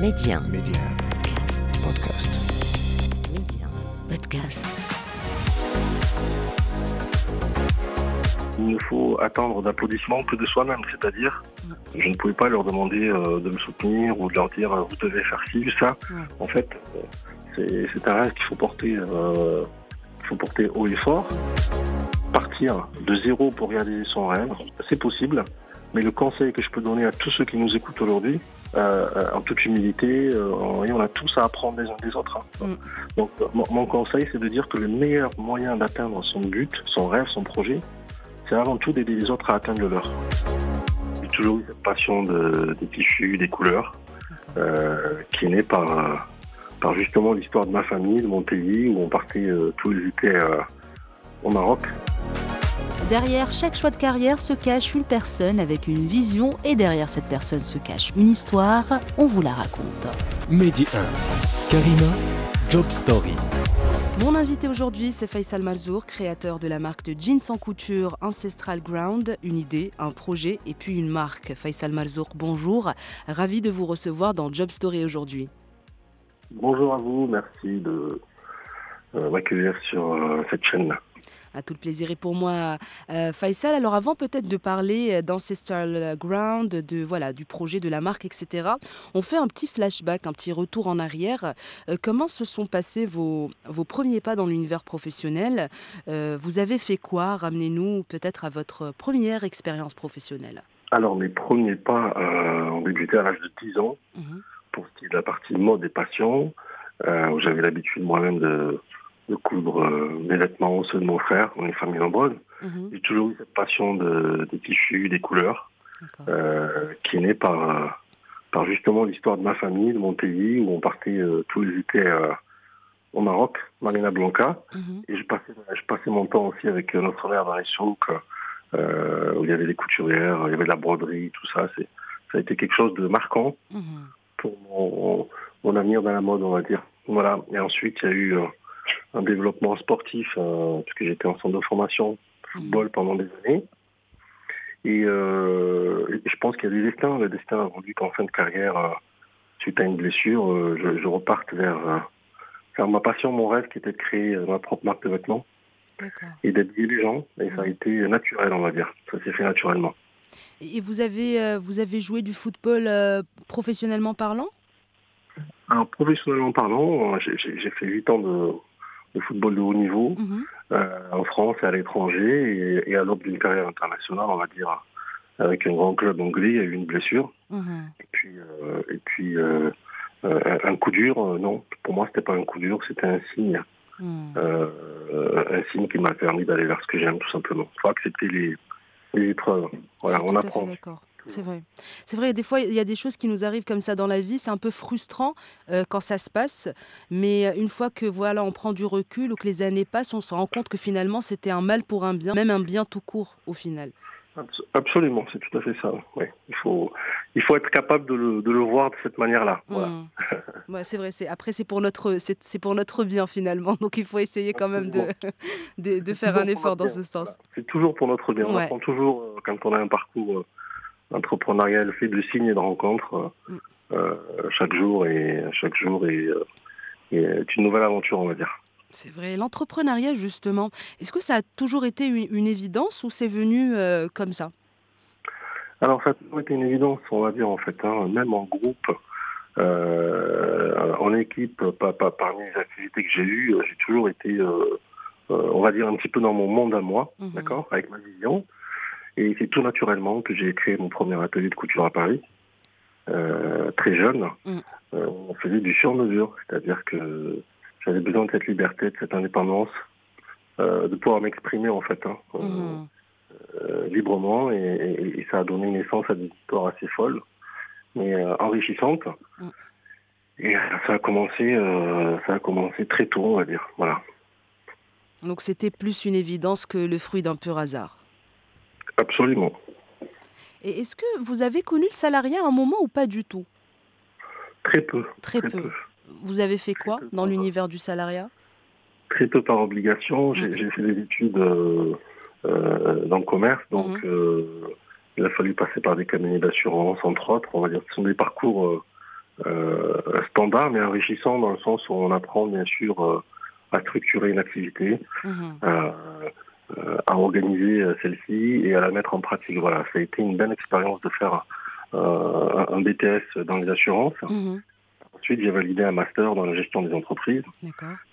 Média. Média. Podcast. Média. Podcast. Il ne faut attendre d'applaudissements que de soi-même, c'est-à-dire je ne pouvais pas leur demander euh, de me soutenir ou de leur dire euh, vous devez faire ci ou ça. Ouais. En fait, euh, c'est c'est un rêve qu'il faut porter, euh, qu'il faut porter haut et fort. Partir de zéro pour réaliser son rêve, c'est possible. Mais le conseil que je peux donner à tous ceux qui nous écoutent aujourd'hui, euh, euh, en toute humilité, euh, on a tous à apprendre les uns des autres. hein. Mm. Donc mon, mon conseil, c'est de dire que le meilleur moyen d'atteindre son but, son rêve, son projet, c'est avant tout d'aider les autres à atteindre le leur. J'ai toujours eu cette passion de- des tissus, des couleurs, euh, qui est née par, par justement l'histoire de ma famille, de mon pays, où on partait tous les étés au Maroc. Derrière chaque choix de carrière se cache une personne avec une vision et derrière cette personne se cache une histoire. On vous la raconte. Mehdi 1. Karima, Job Story. Mon invité aujourd'hui, c'est Faisal Malzour, créateur de la marque de jeans en couture Ancestral Ground. Une idée, un projet et puis une marque. Faisal Malzour, bonjour. Ravi de vous recevoir dans Job Story aujourd'hui. Bonjour à vous, merci de euh, m'accueillir sur euh, cette chaîne. À tout le plaisir et pour moi, euh, Faisal. Alors avant peut-être de parler euh, d'Ancestral Ground, de voilà du projet, de la marque, etc. On fait un petit flashback, un petit retour en arrière. Euh, comment se sont passés vos, vos premiers pas dans l'univers professionnel? Euh, Vous avez fait quoi? Ramenez-nous peut-être à votre première expérience professionnelle. Alors mes premiers pas ont débuté à l'âge de 10 ans, Mhm. pour ce qui est de la partie mode et passion, euh, où j'avais l'habitude moi-même de, de coudre euh, mes vêtements ceux de mon frère, on est famille nombreuse. Mhm. J'ai toujours eu cette passion de, des tissus, des couleurs, euh, qui est née par, euh, par justement l'histoire de ma famille, de mon pays, où on partait euh, tous les étés au Maroc, Marina Blanca, Mhm. et je passais, je passais mon temps aussi avec notre mère dans les souks, où il y avait des couturières, il y avait de la broderie, tout ça. C'est, ça a été quelque chose de marquant Mhm. pour mon, mon avenir dans la mode, on va dire. Voilà. Et ensuite, il y a eu un développement sportif, euh, puisque j'étais en centre de formation football pendant des années. Et, euh, je pense qu'il y a des destins. Le destin a voulu qu'en fin de carrière, euh, suite à une blessure, euh, je, je reparte vers, vers ma passion, mon rêve, qui était de créer ma propre marque de vêtements et d'habiller les gens. Et ça a été naturel, on va dire. Ça s'est fait naturellement. Et vous avez, vous avez joué du football professionnellement parlant? Alors, professionnellement parlant, j'ai fait 8 ans de, de football de haut niveau. Mhm. euh, en France et à l'étranger et, et à l'aube d'une carrière internationale, on va dire, avec un grand club anglais, il y a eu une blessure. Mhm. Et puis, euh, et puis euh, un coup dur, non, pour moi, c'était pas un coup dur, c'était un signe. Mhm. Un signe qui m'a permis d'aller vers ce que j'aime, tout simplement. Il faut accepter les, les épreuves. Voilà, on apprend. D'accord. C'est vrai. C'est vrai, des fois, il y a des choses qui nous arrivent comme ça dans la vie. C'est un peu frustrant euh, quand ça se passe. Mais euh, une fois que voilà, on prend du recul ou que les années passent, on se rend compte que finalement, c'était un mal pour un bien, même un bien tout court au final. Abs- Absolument, c'est tout à fait ça. Ouais. Il, faut, il faut être capable de le, de le voir de cette manière-là. Voilà. Mm. Ouais, c'est vrai. C'est après, c'est pour notre, c'est c'est pour notre bien finalement. Donc, il faut essayer quand même de, de, de faire un effort dans bien. ce sens. C'est toujours pour notre bien. On apprend toujours, euh, quand on a un parcours euh, entrepreneurial fait de signes et de rencontres, euh, Mm. euh, chaque jour et chaque jour est, euh, est une nouvelle aventure, on va dire. C'est vrai. L'entrepreneuriat, justement, est-ce que ça a toujours été une, une évidence ou c'est venu euh, comme ça? Alors, ça a toujours été une évidence, on va dire, en fait, hein, même en groupe, euh, en équipe, pas, pas parmi les activités que j'ai eues, j'ai toujours été, euh, on va dire, un petit peu dans mon monde à moi, Mhm. d'accord, avec ma vision. Et c'est tout naturellement que j'ai créé mon premier atelier de couture à Paris, euh, très jeune. Mm. Euh, on faisait du sur-mesure, c'est-à-dire que j'avais besoin de cette liberté, de cette indépendance, euh, de pouvoir m'exprimer en fait. hein, euh, librement et, et- et ça a donné naissance à des histoires assez folles, mais enrichissantes. Mm. Et ça a commencé, ça a commencé très tôt, on va dire. Voilà, Donc, c'était plus une évidence que le fruit d'un pur hasard. Absolument. Et est-ce que vous avez connu le salariat à un moment ou pas du tout? Très peu, Très, peu. Vous avez fait quoi dans l'univers du salariat? Très peu par obligation. J'ai fait des études euh, euh, dans le commerce, donc Mhm. euh, il a fallu passer par des cabinets d'assurance, entre autres. On va dire, ce sont des parcours euh, euh, standard, mais enrichissant dans le sens où on apprend bien sûr à structurer une activité, mhm. À organiser celle-ci et à la mettre en pratique. Voilà, ça a été une belle expérience de faire un BTS dans les assurances. Mhm. Ensuite, j'ai validé un master dans la gestion des entreprises,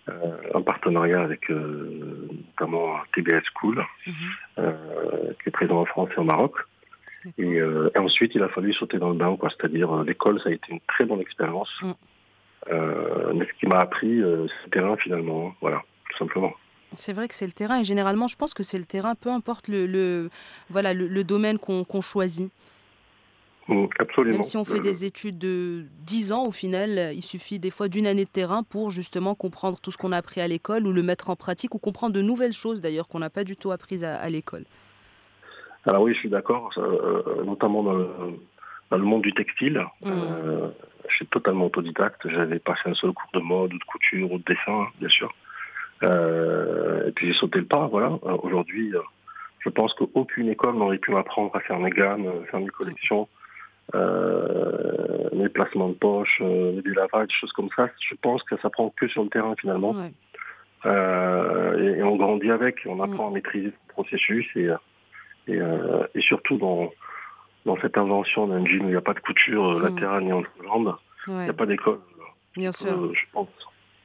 euh, en partenariat avec euh, notamment TBS School, mhm. euh, qui est présent en France et au Maroc. Et, ensuite, il a fallu sauter dans le bain, quoi. C'est-à-dire, l'école, ça a été une très bonne expérience. Mm. mais ce qui m'a appris, c'est le terrain finalement. Hein. Voilà, tout simplement. C'est vrai que c'est le terrain et généralement, je pense que c'est le terrain, peu importe le, voilà, le, domaine qu'on choisit. Mm, absolument. Même si on fait des études de 10 ans, au final, il suffit des fois d'une année de terrain pour justement comprendre tout ce qu'on a appris à l'école ou le mettre en pratique ou comprendre de nouvelles choses d'ailleurs qu'on n'a pas du tout apprises à, l'école. Alors oui, je suis d'accord, euh, notamment dans le, monde du textile. Mm. Euh, je suis totalement autodidacte. J'avais passé un seul cours de mode ou de couture ou de dessin, bien sûr. Euh, et puis j'ai sauté le pas, voilà. Aujourd'hui, je pense qu'aucune école n'aurait pu m'apprendre à faire mes gammes, faire mes collections, euh, les placements de poche, euh, des lavages, des choses comme ça. Je pense que ça prend que sur le terrain finalement. Euh, et, on grandit avec, on apprend à maîtriser ce processus et, et, et surtout dans, dans cette invention d'un jean où il n'y a pas de couture latérale ni entre jambes, il n'y a pas d'école. Bien sûr. je pense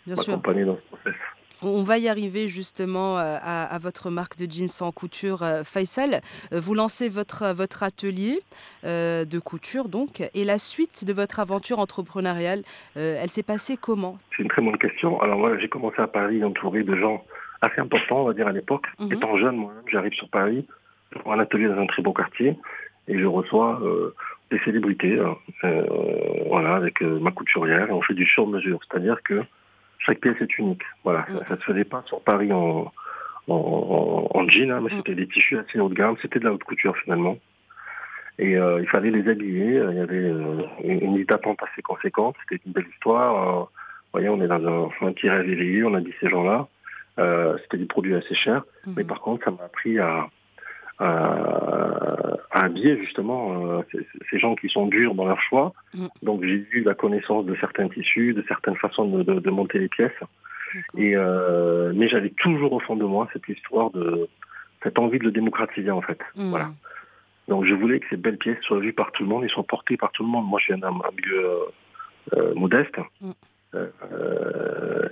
Bien dans ce processus. On va y arriver justement euh, à, votre marque de jeans sans couture, euh, Faisal. Euh, vous lancez votre, votre atelier de couture, donc, et la suite de votre aventure entrepreneuriale, elle s'est passée comment? C'est une très bonne question. Alors moi, j'ai commencé à Paris entouré de gens assez importants, on va dire à l'époque. Mhm. Étant jeune, moi-même, j'arrive sur Paris, pour un atelier dans un très beau quartier, et je reçois des célébrités, hein. voilà, avec ma couturière, et on fait du sur-mesure, c'est-à-dire que chaque pièce est unique. Voilà, ça, ne se faisait pas sur Paris en, en, jean, hein, mais c'était des tissus assez haut de gamme, c'était de la haute couture finalement. Et euh, il fallait les habiller, il y avait euh, une, liste d'attente assez conséquente, c'était une belle histoire. vous voyez, on est dans un, un petit rêve éveillé, on a dit ces gens-là. Euh, c'était des produits assez chers, mhm. mais par contre, ça m'a appris à, à, habiller justement euh, ces, gens qui sont durs dans leur choix. Mm. Donc j'ai eu la connaissance de certains tissus, de certaines façons de, monter les pièces. Et euh, mais j'avais toujours au fond de moi cette histoire de cette envie de le démocratiser en fait. Mm. Voilà. Donc je voulais que ces belles pièces soient vues par tout le monde et soient portées par tout le monde. Moi je viens d'un milieu euh, modeste. Mm.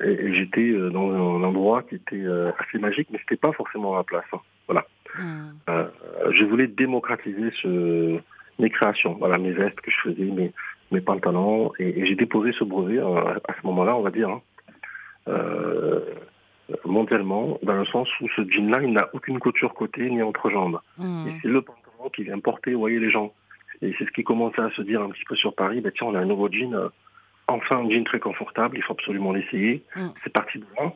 et, j'étais dans un endroit qui était assez magique, mais c'était pas forcément ma place. Hein. Voilà. Euh, je voulais démocratiser ce, mes créations, voilà, mes vestes que je faisais, mes, mes pantalons, et, j'ai déposé ce brevet euh, à, ce moment-là, on va dire, hein, euh, mondialement, dans le sens où ce jean-là, il n'a aucune couture côté ni entre jambes. Hmm. Et c'est le pantalon qui vient porter, vous voyez, les gens. Et c'est ce qui commençait à se dire un petit peu sur Paris, ben tiens, on a un nouveau jean, enfin un jean très confortable, il faut absolument l'essayer. Hmm. C'est parti de là.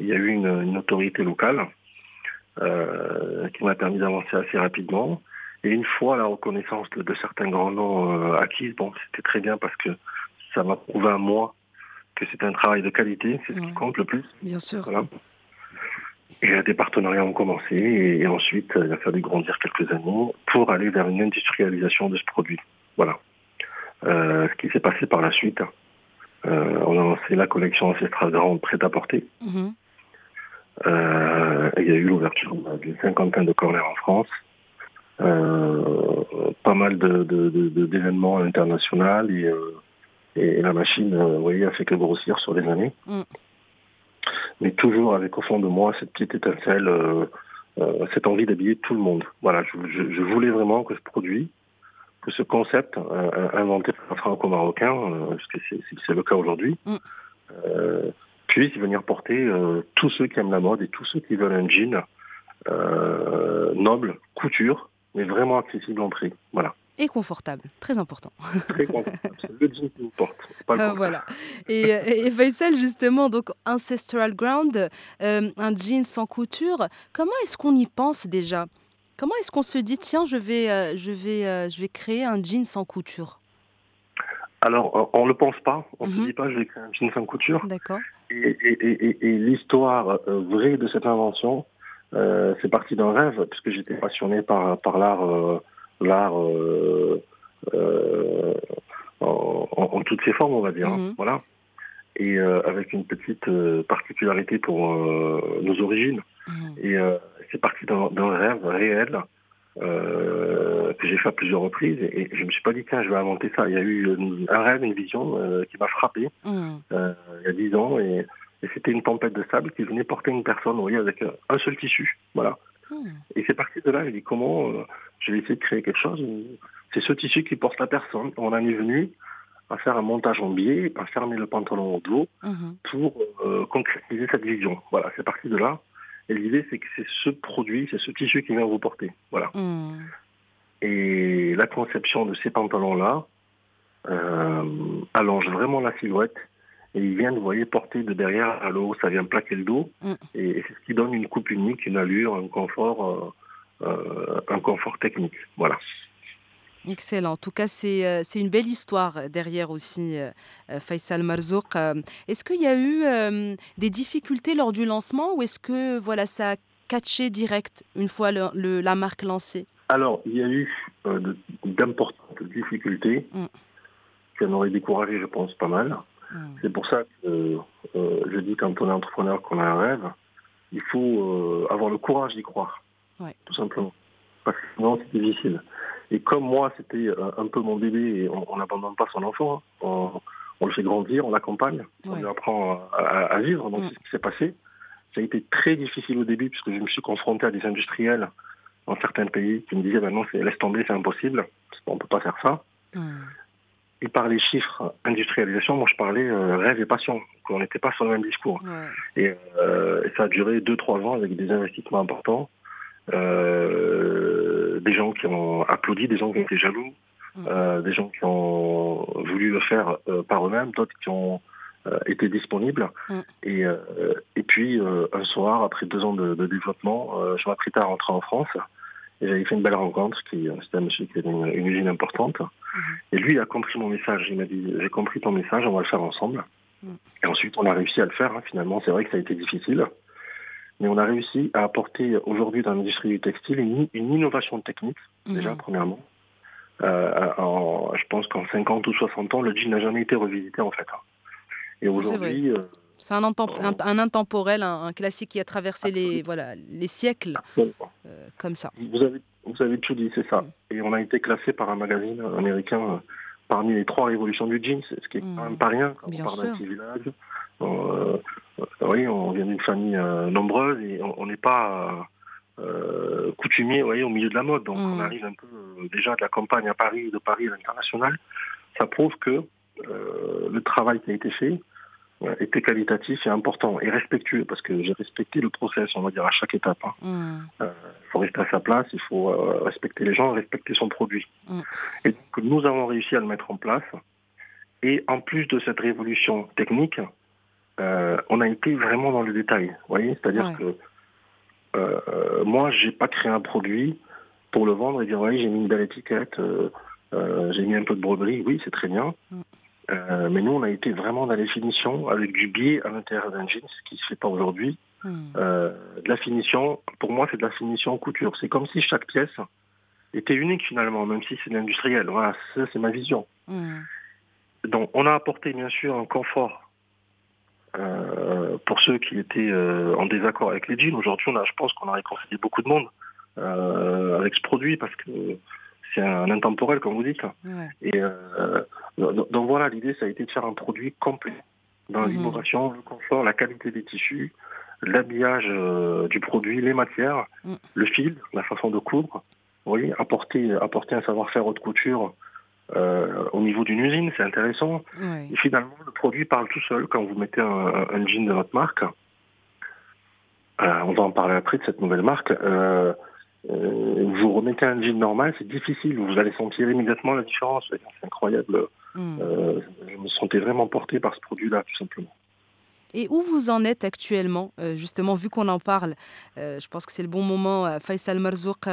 Il y a eu une, une autorité locale qui m'a permis d'avancer assez rapidement. Et une fois la reconnaissance de, certains grands noms euh, acquis, bon, c'était très bien parce que ça m'a prouvé à moi que c'était un travail de qualité, c'est ce qui compte le plus. Bien sûr. Et des partenariats ont commencé et, ensuite il a fallu grandir quelques années pour aller vers une industrialisation de ce produit. Voilà. Euh, ce qui s'est passé par la suite. Euh, on a lancé la collection Ancestral Grande prête à porter. Mhm. Euh, il y a eu l'ouverture d'une cinquantaine de corners en France. Euh, pas mal d'événements de, de, internationaux et, euh, et, la machine, vous voyez, a fait que grossir sur les années. Mm. Mais toujours avec au fond de moi cette petite étincelle, cette envie d'habiller tout le monde. Voilà, je, voulais vraiment que ce produit, que ce concept inventé par un franco-marocain, parce que c'est le cas aujourd'hui, mm puisse venir porter euh, tous ceux qui aiment la mode et tous ceux qui veulent un jean euh, noble, couture, mais vraiment accessible en prix. Voilà. Et confortable, très important. Très confortable, c'est le jean qui porte. Pas le ah, voilà. Et, et, Faisal, justement, donc Ancestral Ground, euh, un jean sans couture, comment est-ce qu'on y pense déjà? Comment est-ce qu'on se dit, tiens, je vais, je, vais, je vais créer un jean sans couture? Alors, on ne le pense pas. On ne se mhm. dit pas, je vais créer un jean sans couture. D'accord. Et, l'histoire euh, vraie de cette invention, euh, c'est parti d'un rêve, puisque j'étais passionné par, par l'art, euh, l'art, en, toutes ses formes, on va dire. Hein. Mhm. Voilà. Et avec une petite particularité pour nos origines. Mhm. Et c'est parti d'un rêve réel que j'ai fait à plusieurs reprises et, je me suis pas dit tiens je vais inventer ça. Il y a eu un rêve, une vision qui m'a frappé il y a dix ans et et c'était une tempête de sable qui venait porter une personne, vous voyez, avec un seul tissu. Voilà. Hmm. Et c'est parti de là, j'ai dit comment euh, je vais essayer de créer quelque chose. C'est ce tissu qui porte la personne. On en est venu à faire un montage en biais, à fermer le pantalon au dos hmm. pour euh, concrétiser cette vision. Voilà, c'est parti de là. Et l'idée, c'est que c'est ce produit, c'est ce tissu qui vient vous porter. Voilà. Hmm. Et la conception de ces pantalons-là euh, allonge vraiment la silhouette et ils viennent, vous voyez, porter de derrière à l'eau, ça vient plaquer le dos, mm. et, c'est ce qui donne une coupe unique, une allure, un confort, euh, euh, un confort technique. Voilà. Excellent. En tout cas, c'est euh, une belle histoire derrière aussi, Faisal Marzouk. est-ce qu'il y a eu des difficultés lors du lancement ou est-ce que voilà, ça a catché direct une fois le, la marque lancée? Alors, il y a eu d'importantes difficultés mm. qui en auraient découragé, je pense, pas mal. Hmm. C'est pour ça que euh, je dis quand on est entrepreneur qu'on a un rêve, il faut euh, avoir le courage d'y croire, tout simplement. Parce que sinon c'est difficile. Et comme moi, c'était euh, un peu mon bébé et on n'abandonne pas son enfant, hein. on, le fait grandir, on l'accompagne, on lui apprend à, vivre. Donc hmm. c'est ce qui s'est passé. Ça a été très difficile au début puisque je me suis confronté à des industriels dans certains pays qui me disaient ben non, laisse tomber, c'est impossible, on ne peut pas faire ça. Hmm il parlait chiffres, industrialisation, moi je parlais euh, rêve et passion. On n'était pas sur le même discours. Euh, et, ça a duré 2-3 ans avec des investissements importants, euh, des gens qui ont applaudi, des gens qui ont été jaloux, des gens qui ont voulu le faire par eux-mêmes, d'autres qui ont été disponibles. Et, et puis un soir, après deux ans de, développement, je m'apprêtais à rentrer en France. Et j'avais fait une belle rencontre, qui c'était un monsieur qui avait une, une usine importante. Et lui, il a compris mon message. Il m'a dit, j'ai compris ton message, on va le faire ensemble. Et ensuite, on a réussi à le faire. Hein. Finalement, c'est vrai que ça a été difficile. Mais on a réussi à apporter aujourd'hui dans l'industrie du textile une, innovation technique, déjà, mhm. premièrement. Euh, je pense qu'en 50 ou 60 ans, le jean n'a jamais été revisité, en fait. Et aujourd'hui... Euh, c'est un, un, intemporel, un, classique qui a traversé les, voilà, les siècles, euh, comme ça. Vous avez vous avez tout dit, c'est ça. Et on a été classé par un magazine américain euh, parmi les trois révolutions du jeans, ce qui est quand même pas rien quand on parle d'un petit village. Euh, oui, on vient d'une famille nombreuse et on n'est pas coutumier voyez, au milieu de la mode. Donc on mm. arrive un peu déjà de la campagne à Paris, de Paris à l'international. Ça prouve que le travail qui a été fait était qualitatif et important et respectueux parce que j'ai respecté le process, on va dire, à chaque étape. Il hein. mm. euh, faut rester à sa place, il faut euh, respecter les gens, respecter son produit. Mm. Et donc, nous avons réussi à le mettre en place. Et en plus de cette révolution technique, euh, on a été vraiment dans le détail. Vous voyez, c'est-à-dire que moi, j'ai pas créé un produit pour le vendre et dire oui, j'ai mis une belle étiquette, j'ai mis un peu de broderie. Oui, c'est très bien. Mm. Euh, mais nous, on a été vraiment dans les finitions avec du biais à l'intérieur d'un jean, ce qui ne se fait pas aujourd'hui. Hmm. Euh, de la finition, pour moi, c'est de la finition en couture. C'est comme si chaque pièce était unique finalement, même si c'est l'industriel. Voilà, ça, c'est ma vision. Hmm. Donc, on a apporté bien sûr un confort euh, pour ceux qui étaient en désaccord avec les jeans. Aujourd'hui, on a, je pense qu'on a réconcilié beaucoup de monde avec ce produit parce que c'est un intemporel, comme vous dites. Et euh, donc voilà, l'idée, ça a été de faire un produit complet dans mhm. l'innovation, le confort, la qualité des tissus, l'habillage euh, du produit, les matières, mm. le fil, la façon de coudre. Vous voyez, apporter, apporter un savoir-faire haute couture euh, au niveau d'une usine, c'est intéressant. Et finalement, le produit parle tout seul quand vous mettez un, un jean de votre marque. on va en parler après de cette nouvelle marque. Euh, vous remettez un jean normal, c'est difficile. Vous allez sentir immédiatement la différence. C'est incroyable. Hmm. Euh, je me sentais vraiment porté par ce produit-là, tout simplement. Et où vous en êtes actuellement, euh, justement, vu qu'on en parle Je pense que c'est le bon moment, Faisal Marzouk.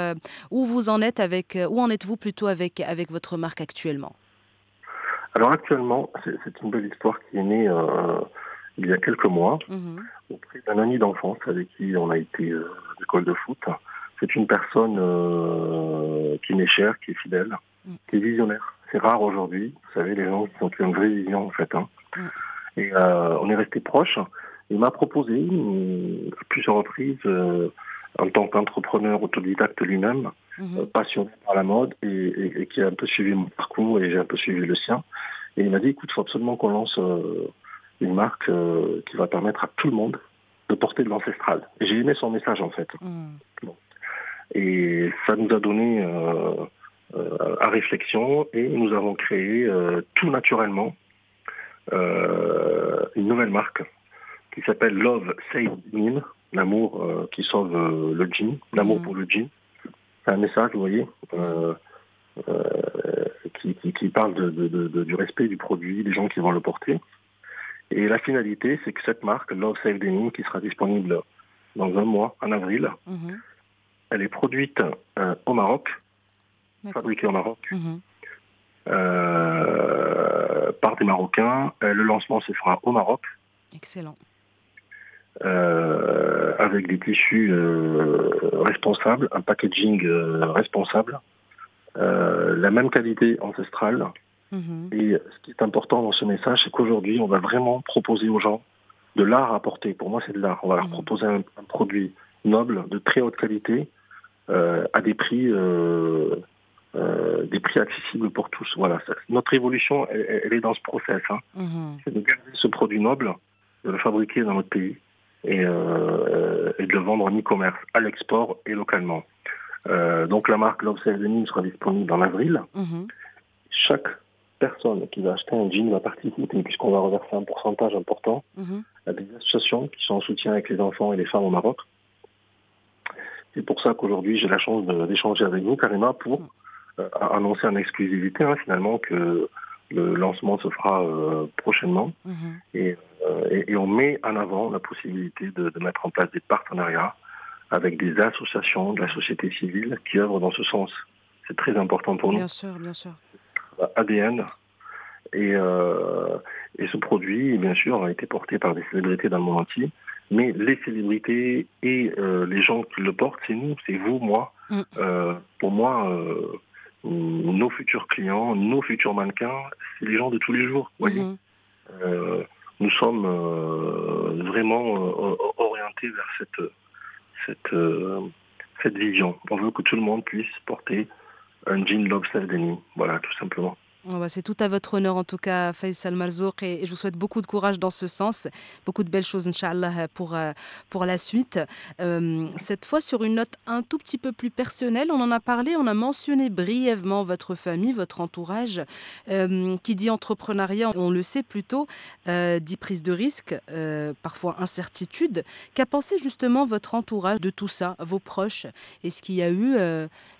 où vous en êtes avec, où en êtes-vous plutôt avec, avec votre marque actuellement? Alors actuellement, c'est une belle histoire qui est née il y a quelques mois, mhm. auprès d'un ami d'enfance avec qui on a été à l'école de foot. C'est une personne euh, qui m'est chère, qui est fidèle, mm. qui est visionnaire. C'est rare aujourd'hui. Vous savez, les gens qui ont une vraie vision, en fait. Hein. Et euh, on est resté proches. Il m'a proposé à plusieurs reprises, euh, en tant qu'entrepreneur autodidacte lui-même, mhm. passionné par la mode et, qui a un peu suivi mon parcours et j'ai un peu suivi le sien. Et il m'a dit, écoute, il faut absolument qu'on lance une marque qui va permettre à tout le monde de porter de l'ancestral. Et j'ai aimé son message en fait. Mm. Et ça nous a donné euh, euh, à réflexion et nous avons créé euh, tout naturellement une nouvelle marque qui s'appelle Love Save Jean, l'amour qui sauve le jean, l'amour mm. pour le jean. C'est un message, vous voyez, qui, parle de, du respect du produit, des gens qui vont le porter. Et la finalité, c'est que cette marque, Love Save Denim, qui sera disponible dans un mois, en avril, mhm. elle est produite euh, au Maroc, fabriquée au Maroc, mhm. euh, par des Marocains. Euh, le lancement se fera au Maroc. Excellent. avec des tissus responsables, un packaging responsable, la même qualité ancestrale, Mhm. Et ce qui est important dans ce message, c'est qu'aujourd'hui, on va vraiment proposer aux gens de l'art à porter. Pour moi, c'est de l'art. On va leur mhm. proposer un, produit noble, de très haute qualité, euh, à des prix, euh, euh, des prix accessibles pour tous. Voilà. Notre évolution, elle, est dans ce process. Hein. Mhm. C'est de garder ce produit noble, de le fabriquer dans notre pays et, et de le vendre en e-commerce, à l'export et localement. donc la marque Love Denim sera disponible en avril. Chaque personne qui va acheter un jean va participer, puisqu'on va reverser un pourcentage important mhm. à des associations qui sont en soutien avec les enfants et les femmes au Maroc. C'est pour ça qu'aujourd'hui, j'ai la chance d'échanger avec vous, Karima, pour euh, annoncer en exclusivité, hein, finalement, que le lancement se fera euh, prochainement. Mhm. Euh, et, on met en avant la possibilité de, de, mettre en place des partenariats avec des associations de la société civile qui œuvrent dans ce sens. C'est très important pour nous. Bien sûr, bien sûr. ADN. Et, euh, et ce produit, bien sûr, a été porté par des célébrités dans le monde entier. Mais les célébrités et les gens qui le portent, c'est nous, c'est vous, moi. Mm. Pour moi, nos futurs clients, nos futurs mannequins, c'est les gens de tous les jours. Voyez mm-hmm. nous sommes vraiment orientés vers cette, cette, cette vision. On veut que tout le monde puisse porter un jean Lobster Denim. Voilà, tout simplement. Oh, bah, c'est tout à votre honneur en tout cas, Faisal Malzouk, et je vous souhaite beaucoup de courage dans ce sens, beaucoup de belles choses, Inch'Allah, pour, euh, pour la suite. Euh, cette fois, sur une note un tout petit peu plus personnelle, on en a parlé, on a mentionné brièvement votre famille, votre entourage, euh, qui dit entrepreneuriat, on le sait plutôt, dit prise de risque, parfois incertitude. Qu'a pensé justement votre entourage de tout ça, vos proches? Est-ce qu'il y a eu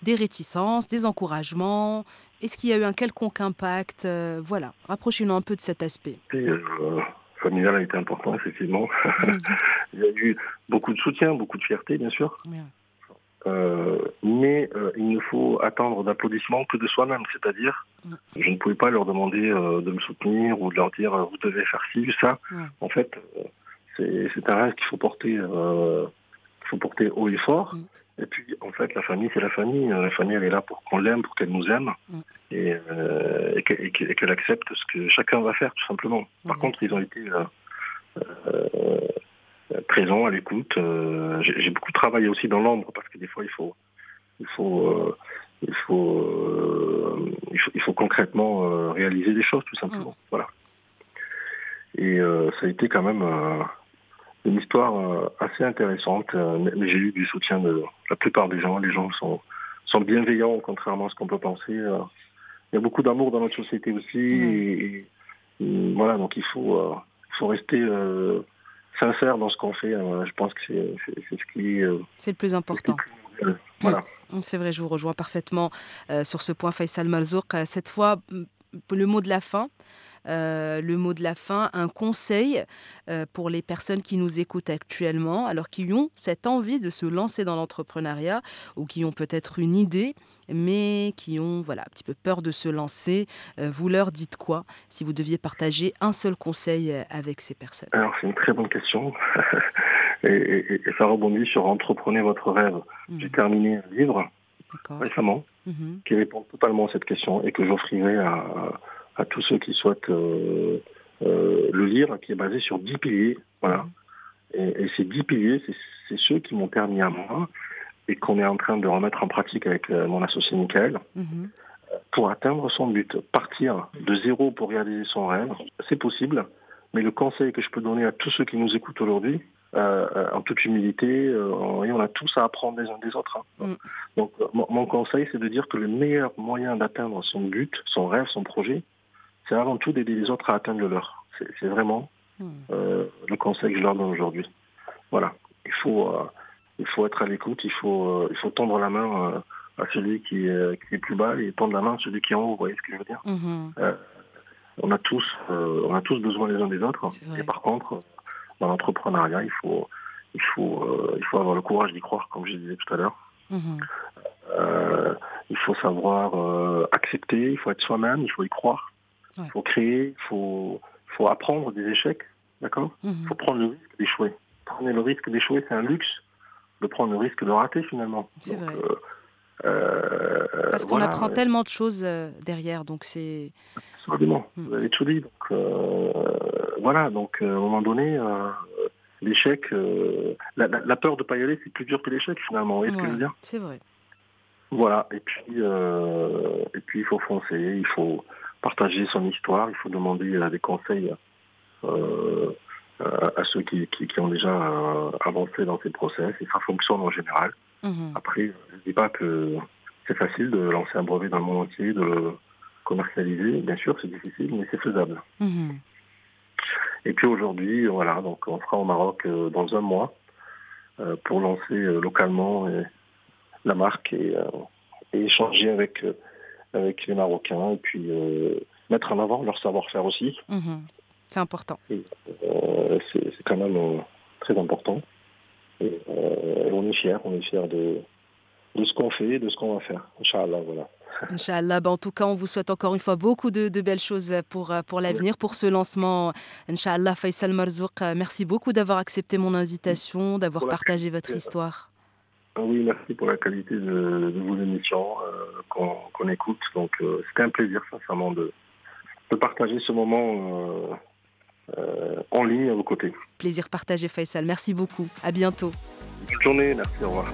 des réticences, des encouragements est-ce qu'il y a eu un quelconque impact euh, Voilà, rapprochez-nous un peu de cet aspect. Euh, familial a été important, effectivement. Mm. il y a eu beaucoup de soutien, beaucoup de fierté, bien sûr. Euh, mais il ne faut attendre d'applaudissements que de soi-même, c'est-à-dire, mm. je ne pouvais pas leur demander de me soutenir ou de leur dire vous devez faire ci, ça. En fait, c'est un rêve qu'il faut porter, qu'il faut porter haut et fort. Et puis, en fait, la famille, c'est la famille. La famille, elle est là pour qu'on l'aime, pour qu'elle nous aime mm. euh, et, qu'elle accepte ce que chacun va faire, tout simplement. Par contre, ils ont été euh, euh, présents, à l'écoute. J'ai beaucoup travaillé aussi dans l'ombre parce que des fois, il faut, il faut, il faut, il faut, concrètement réaliser des choses, tout simplement. Mm. Voilà. Et ça a été quand même une histoire euh, assez intéressante. Euh, mais j'ai eu du soutien de la plupart des gens. Les gens sont, sont bienveillants, contrairement à ce qu'on peut penser. Euh. Il y a beaucoup d'amour dans notre société aussi. Et, voilà, donc il faut, faut rester sincère dans ce qu'on fait. je pense que c'est ce qui C'est le plus important. Voilà. C'est vrai, je vous rejoins parfaitement sur ce point, Faisal Malzouk. Cette fois, le mot de la fin. Euh, le mot de la fin, un conseil euh, pour les personnes qui nous écoutent actuellement, alors qui ont cette envie de se lancer dans l'entrepreneuriat ou qui ont peut-être une idée, mais qui ont voilà, un petit peu peur de se lancer. Euh, vous leur dites quoi si vous deviez partager un seul conseil avec ces personnes? Alors, c'est une très bonne question. et, ça rebondit sur Entreprenez votre rêve. Mmh. J'ai terminé un livre récemment mhm. qui répond totalement à cette question et que j'offrirai à, à, tous ceux qui souhaitent euh, euh, le lire, qui est basé sur dix piliers. Voilà. Mhm. Et, et, ces dix piliers, c'est ceux qui m'ont permis à moi et qu'on est en train de remettre en pratique avec euh, mon associé Michael. Mhm. Pour atteindre son but, partir de zéro pour réaliser son rêve, c'est possible. Mais le conseil que je peux donner à tous ceux qui nous écoutent aujourd'hui, euh, en toute humilité, euh, et on a tous à apprendre les uns des autres. Hein. Mm. Donc mon conseil, c'est de dire que le meilleur moyen d'atteindre son but, son rêve, son projet, c'est avant tout d'aider les autres à atteindre le leur. C'est vraiment mm. euh, le conseil que je leur donne aujourd'hui. Voilà, il faut, il faut être à l'écoute, il faut, il faut tendre la main à celui qui est, qui est, plus bas et tendre la main à celui qui est en haut. Vous voyez ce que je veux dire? Mm-hmm. On a tous, on a tous besoin les uns des autres. Et par contre, dans l'entrepreneuriat, il faut, il, faut, euh, il faut avoir le courage d'y croire, comme je disais tout à l'heure. Euh, il faut savoir euh, accepter, il faut être soi-même, il faut y croire. Il faut créer, il faut, faut apprendre des échecs, d'accord Il mhm. faut prendre le risque d'échouer. Prendre le risque d'échouer, c'est un luxe. De prendre le risque de rater, finalement. C'est vrai. Parce qu'on apprend tellement de choses derrière, donc c'est... Absolument, mm. vous avez tout dit. Donc, voilà, donc euh, à un moment donné, euh, l'échec, euh, la, peur de ne pas y aller, c'est plus dur que l'échec finalement. Vous voyez ce que je veux dire C'est vrai. Voilà, et puis, et puis il faut foncer, il faut partager son histoire, il faut demander des conseils à ceux qui, qui, ont déjà avancé dans ces process, et ça fonctionne en général. Mhm. Après, je ne dis pas que c'est facile de lancer un brevet dans le monde entier, de le commercialiser. Bien sûr, c'est difficile, mais c'est faisable. Mhm. Et puis aujourd'hui, voilà, donc on sera au Maroc euh, dans un mois euh, pour lancer euh, localement la marque et, échanger avec avec les Marocains et puis mettre en avant leur savoir-faire aussi. Mhm. C'est important. c'est quand même très important. Et, on est fiers, on est fiers de, de ce qu'on fait et de ce qu'on va faire. Inch'Allah, voilà. Inch'Allah. Ben, en tout cas, on vous souhaite encore une fois beaucoup de, belles choses pour, euh, pour l'avenir, pour ce lancement. Inch'Allah, Faisal Marzouk, euh, merci beaucoup d'avoir accepté mon invitation, d'avoir partagé votre histoire. Ah oui, merci pour la qualité de, vos émissions euh, qu'on écoute. Donc, c'était un plaisir, sincèrement, de, de partager ce moment en ligne à vos côtés. Plaisir partagé, Faisal. Merci beaucoup. À bientôt. Bonne journée. Merci. Au revoir.